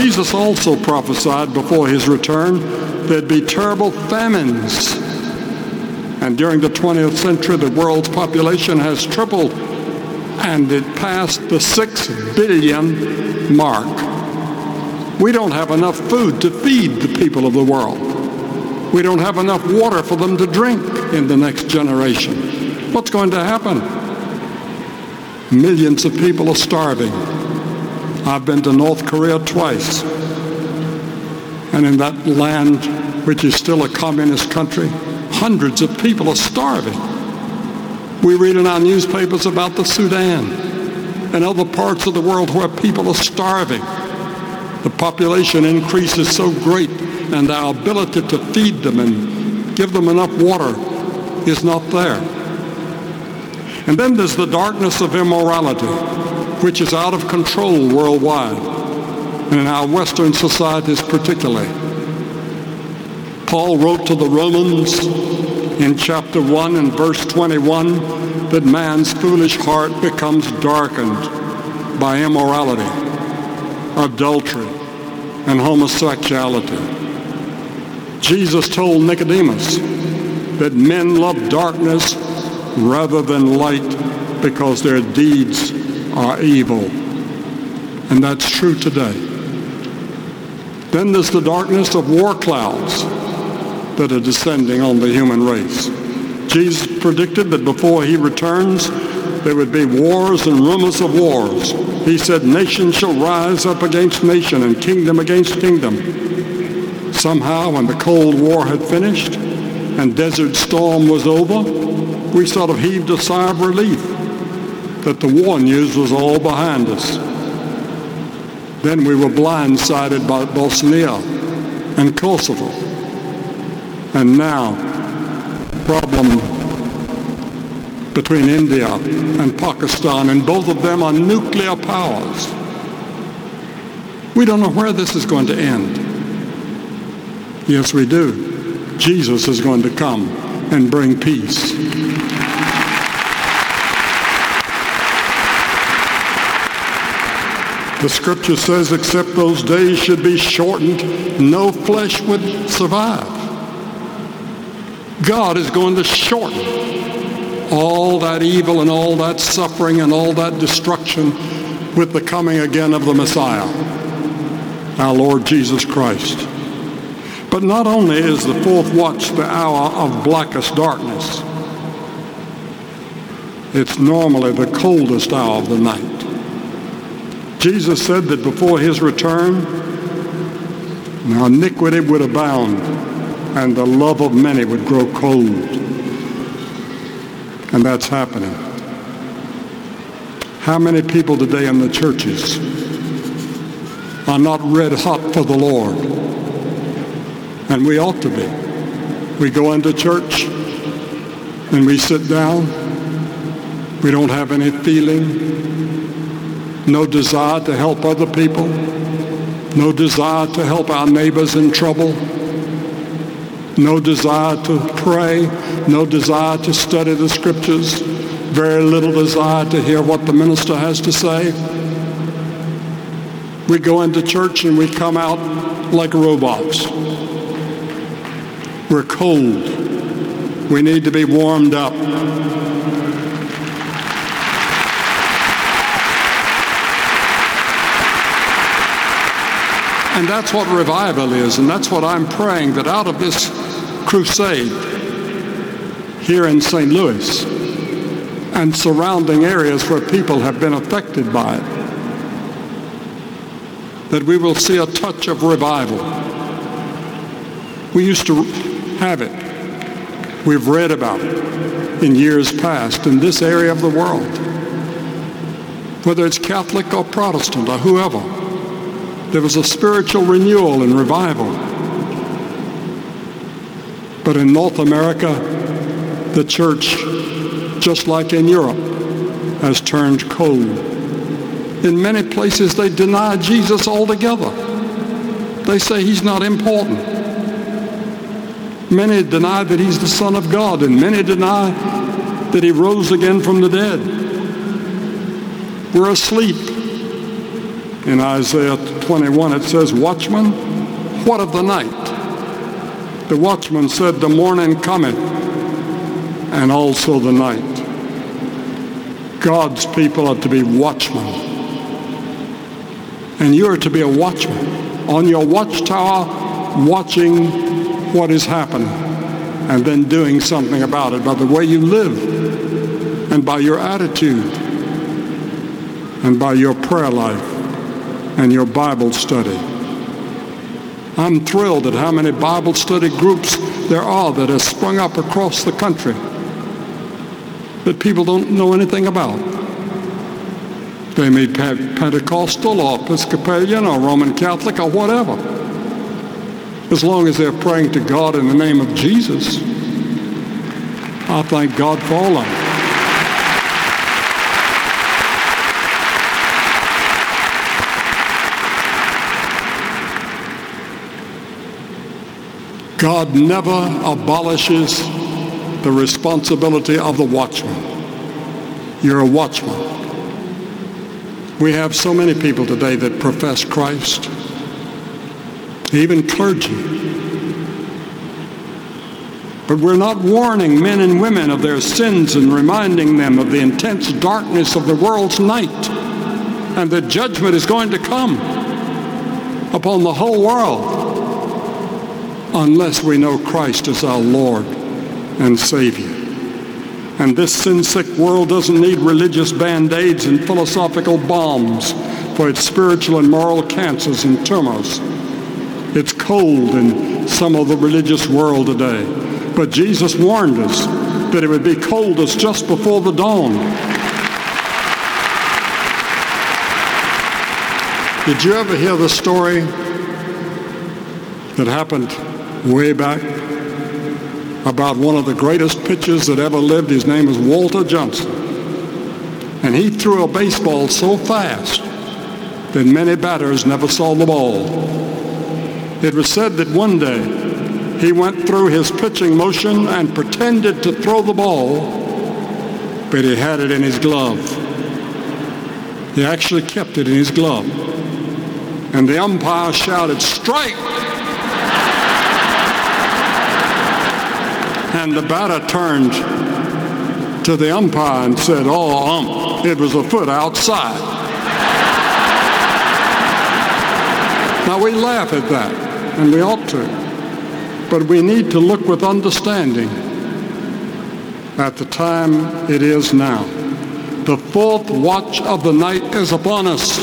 Jesus also prophesied before his return there'd be terrible famines. And during the 20th century, the world's population has tripled and it passed the 6 billion mark. We don't have enough food to feed the people of the world. We don't have enough water for them to drink in the next generation. What's going to happen? Millions of people are starving. I've been to North Korea twice. And in that land, which is still a communist country, hundreds of people are starving. We read in our newspapers about the Sudan and other parts of the world where people are starving. The population increase is so great and our ability to feed them and give them enough water is not there. And then there's the darkness of immorality, which is out of control worldwide, and in our Western societies particularly. Paul wrote to the Romans in chapter 1 and verse 21 that man's foolish heart becomes darkened by immorality, adultery, and homosexuality. Jesus told Nicodemus that men love darkness rather than light because their deeds are evil. And that's true today. Then there's the darkness of war clouds that are descending on the human race. Jesus predicted that before he returns, there would be wars and rumors of wars. He said, nation shall rise up against nation and kingdom against kingdom. Somehow, when the Cold War had finished and Desert Storm was over, we sort of heaved a sigh of relief that the war news was all behind us. Then we were blindsided by Bosnia and Kosovo and now problem between India and Pakistan, and both of them are nuclear powers. We don't know where this is going to end. Yes, we do. Jesus is going to come and bring peace. The scripture says, except those days should be shortened, no flesh would survive. God is going to shorten all that evil and all that suffering and all that destruction with the coming again of the Messiah, our Lord Jesus Christ. But not only is the fourth watch the hour of blackest darkness, it's normally the coldest hour of the night. Jesus said that before his return, iniquity would abound and the love of many would grow cold. And that's happening. How many people today in the churches are not red hot for the Lord? And we ought to be. We go into church and we sit down. We don't have any feeling, no desire to help other people, no desire to help our neighbors in trouble no desire to pray, no desire to study the scriptures, very little desire to hear what the minister has to say. We go into church and we come out like robots. We're cold. We need to be warmed up. And that's what revival is, and that's what I'm praying, that out of this crusade here in St. Louis and surrounding areas where people have been affected by it. That we will see a touch of revival. We used to have it. We've read about it in years past in this area of the world. Whether it's Catholic or Protestant or whoever, there was a spiritual renewal and revival but in North America, the church, just like in Europe, has turned cold. In many places, they deny Jesus altogether. They say he's not important. Many deny that he's the Son of God, and many deny that he rose again from the dead. We're asleep in Isaiah 21, it says, Watchman, what of the night? The watchman said, The morning cometh, and also the night. God's people are to be watchmen. And you are to be a watchman on your watchtower, watching what is happening, and then doing something about it by the way you live, and by your attitude, and by your prayer life, and your Bible study. I'm thrilled at how many Bible study groups there are that have sprung up across the country that people don't know anything about. They may be Pentecostal or Episcopalian or Roman Catholic or whatever. As long as they're praying to God in the name of Jesus, I thank God for all of them. God never abolishes the responsibility of the watchman. You're a watchman. We have so many people today that profess Christ, even clergy. But we're not warning men and women of their sins and reminding them of the intense darkness of the world's night and that judgment is going to come upon the whole world unless we know Christ as our Lord and Savior. And this sin-sick world doesn't need religious band-aids and philosophical balms for its spiritual and moral cancers and tumors. It's cold in some of the religious world today. But Jesus warned us that it would be coldest just before the dawn. Did you ever hear the story that happened way back about one of the greatest pitchers that ever lived. His name was Walter Johnson. And he threw a baseball so fast that many batters never saw the ball. It was said that one day he went through his pitching motion and pretended to throw the ball, but he had it in his glove. He actually kept it in his glove. And the umpire shouted, strike! And the batter turned to the umpire and said, oh, ump, it was a foot outside. now we laugh at that, and we ought to. But we need to look with understanding at the time it is now. The fourth watch of the night is upon us.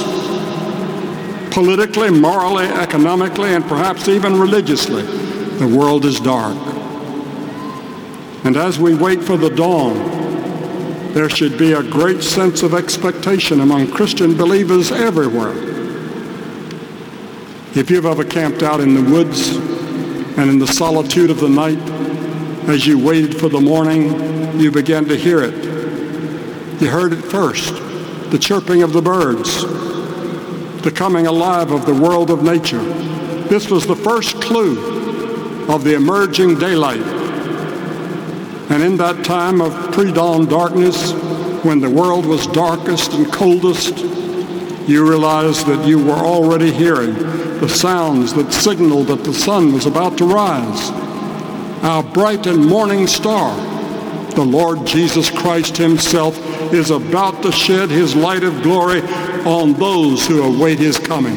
Politically, morally, economically, and perhaps even religiously, the world is dark. And as we wait for the dawn, there should be a great sense of expectation among Christian believers everywhere. If you've ever camped out in the woods and in the solitude of the night, as you waited for the morning, you began to hear it. You heard it first, the chirping of the birds, the coming alive of the world of nature. This was the first clue of the emerging daylight and in that time of pre-dawn darkness, when the world was darkest and coldest, you realized that you were already hearing the sounds that signaled that the sun was about to rise. Our bright and morning star, the Lord Jesus Christ himself, is about to shed his light of glory on those who await his coming.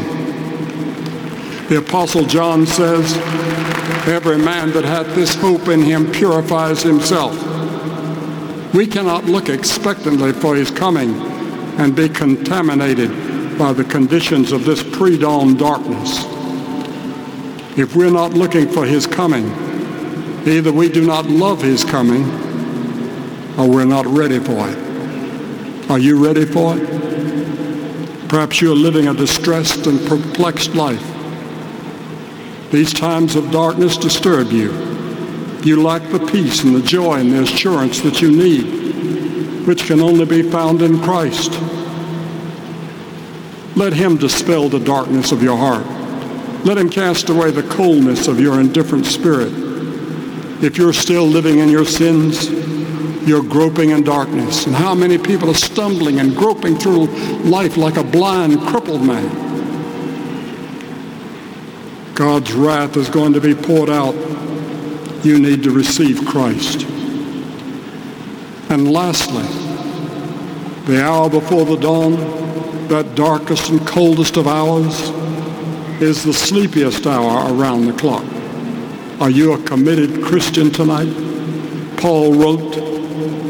The Apostle John says, Every man that hath this hope in him purifies himself. We cannot look expectantly for his coming and be contaminated by the conditions of this pre-dawn darkness. If we're not looking for his coming, either we do not love his coming or we're not ready for it. Are you ready for it? Perhaps you're living a distressed and perplexed life. These times of darkness disturb you. You lack the peace and the joy and the assurance that you need, which can only be found in Christ. Let him dispel the darkness of your heart. Let him cast away the coldness of your indifferent spirit. If you're still living in your sins, you're groping in darkness. And how many people are stumbling and groping through life like a blind, crippled man? God's wrath is going to be poured out, you need to receive Christ. And lastly, the hour before the dawn, that darkest and coldest of hours, is the sleepiest hour around the clock. Are you a committed Christian tonight? Paul wrote,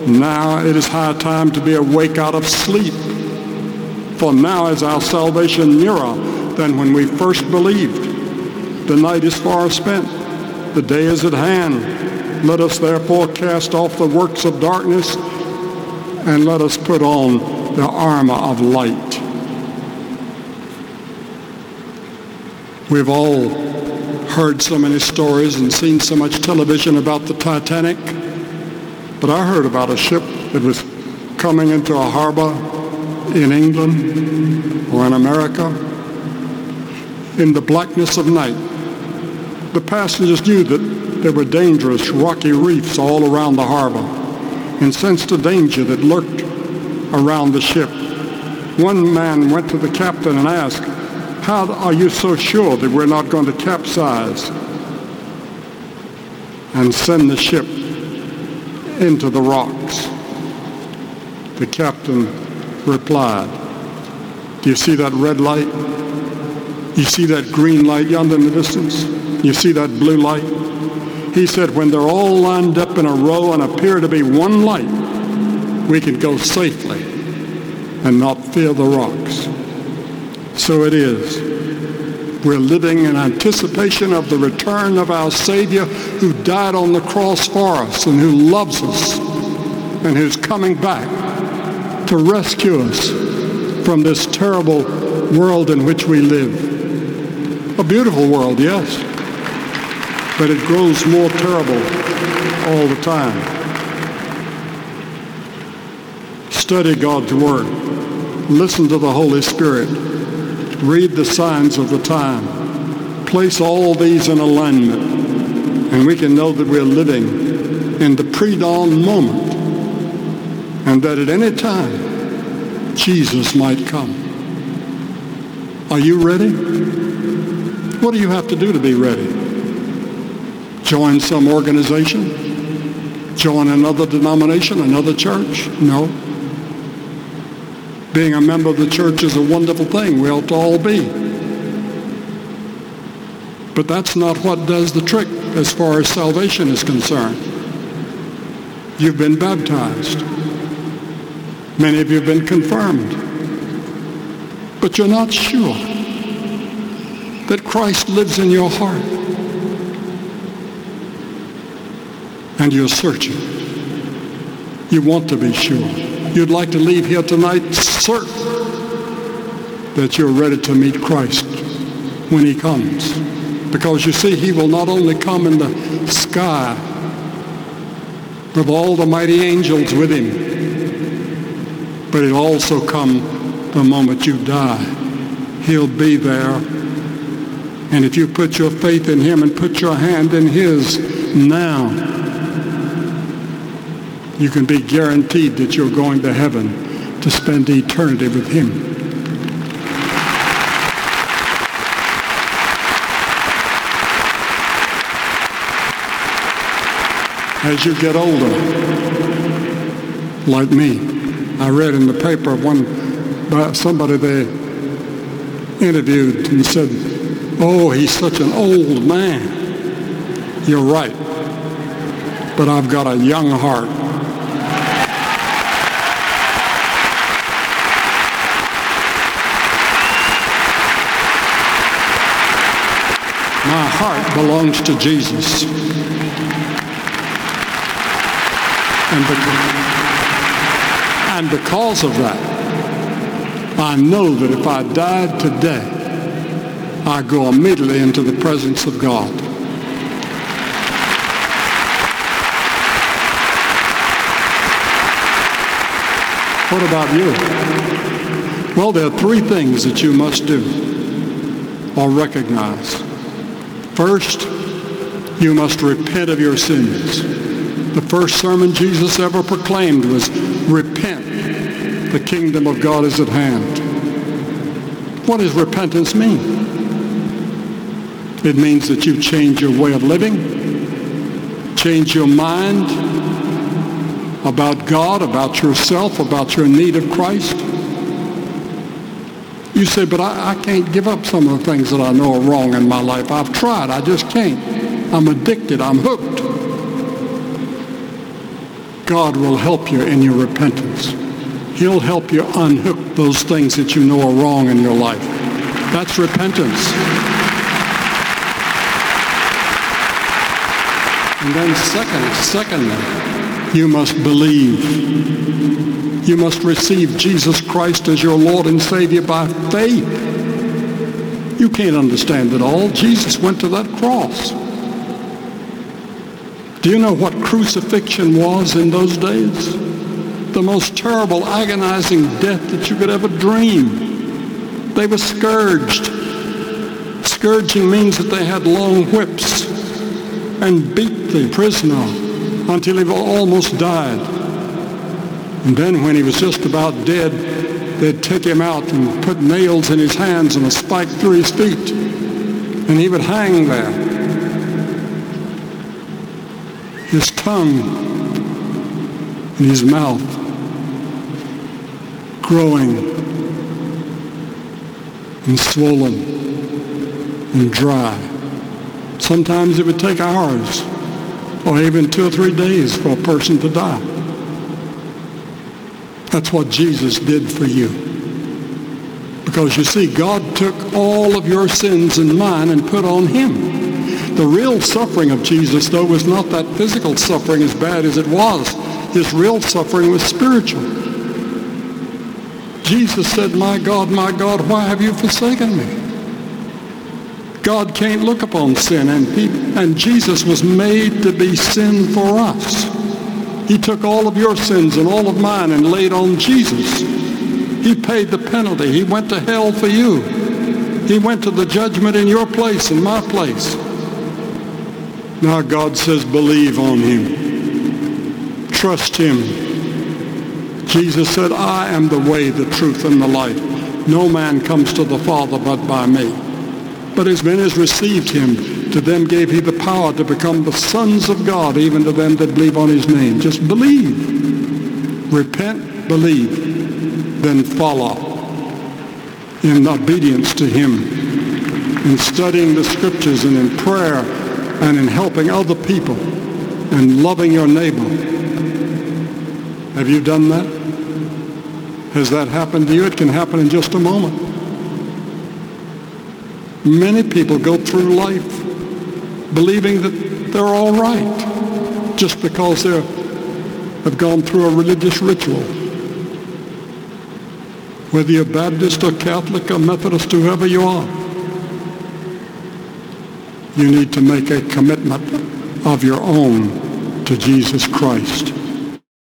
Now it is high time to be awake out of sleep. For now is our salvation nearer than when we first believed. The night is far spent. The day is at hand. Let us therefore cast off the works of darkness and let us put on the armor of light. We've all heard so many stories and seen so much television about the Titanic, but I heard about a ship that was coming into a harbor in England or in America in the blackness of night. The passengers knew that there were dangerous rocky reefs all around the harbor and sensed the danger that lurked around the ship. One man went to the captain and asked, how are you so sure that we're not going to capsize and send the ship into the rocks? The captain replied, do you see that red light? You see that green light yonder in the distance? You see that blue light? He said, when they're all lined up in a row and appear to be one light, we can go safely and not fear the rocks. So it is. We're living in anticipation of the return of our Savior who died on the cross for us and who loves us and who's coming back to rescue us from this terrible world in which we live. A beautiful world, yes, but it grows more terrible all the time. Study God's Word. Listen to the Holy Spirit read the signs of the time, place all these in alignment, and we can know that we're living in the pre-dawn moment and that at any time Jesus might come. Are you ready? What do you have to do to be ready? Join some organization? Join another denomination, another church? No. Being a member of the church is a wonderful thing. We ought to all be. But that's not what does the trick as far as salvation is concerned. You've been baptized. Many of you have been confirmed. But you're not sure that Christ lives in your heart. And you're searching. You want to be sure you'd like to leave here tonight certain that you're ready to meet Christ when he comes. Because you see, he will not only come in the sky with all the mighty angels with him, but he'll also come the moment you die. He'll be there. And if you put your faith in him and put your hand in his now, you can be guaranteed that you're going to heaven to spend eternity with him. As you get older, like me, I read in the paper one somebody they interviewed and said, oh, he's such an old man. You're right. But I've got a young heart. My heart belongs to Jesus. And because, of that, I know that if I died today, I go immediately into the presence of God. What about you? Well, there are three things that you must do or recognize. First, you must repent of your sins. The first sermon Jesus ever proclaimed was, repent, the kingdom of God is at hand. What does repentance mean? It means that you change your way of living, change your mind about God, about yourself, about your need of Christ. You say, but I, I, can't give up some of the things that I know are wrong in my life. I've tried. I just can't. I'm addicted. I'm hooked. God will help you in your repentance. He'll help you unhook those things that you know are wrong in your life. That's repentance. And then second, secondly, you must believe. You must receive Jesus Christ as your Lord and Savior by faith. You can't understand it all. Jesus went to that cross. Do you know what crucifixion was in those days? The most terrible, agonizing death that you could ever dream. They were scourged. Scourging means that they had long whips and beat the prisoner until he almost died. And then when he was just about dead, they'd take him out and put nails in his hands and a spike through his feet. And he would hang there. His tongue and his mouth growing and swollen and dry. Sometimes it would take hours or even two or three days for a person to die. That's what Jesus did for you. Because you see, God took all of your sins and mine and put on him. The real suffering of Jesus, though, was not that physical suffering as bad as it was. His real suffering was spiritual. Jesus said, my God, my God, why have you forsaken me? God can't look upon sin, and, he, and Jesus was made to be sin for us. He took all of your sins and all of mine and laid on Jesus. He paid the penalty. He went to hell for you. He went to the judgment in your place, in my place. Now God says, believe on him. Trust him. Jesus said, I am the way, the truth, and the life. No man comes to the Father but by me. But as many as received him, to them gave he the power to become the sons of God, even to them that believe on his name. Just believe. Repent, believe, then follow in obedience to him, in studying the scriptures and in prayer and in helping other people and loving your neighbor. Have you done that? Has that happened to you? It can happen in just a moment. Many people go through life believing that they're all right just because they have gone through a religious ritual. Whether you're Baptist or Catholic or Methodist, whoever you are, you need to make a commitment of your own to Jesus Christ.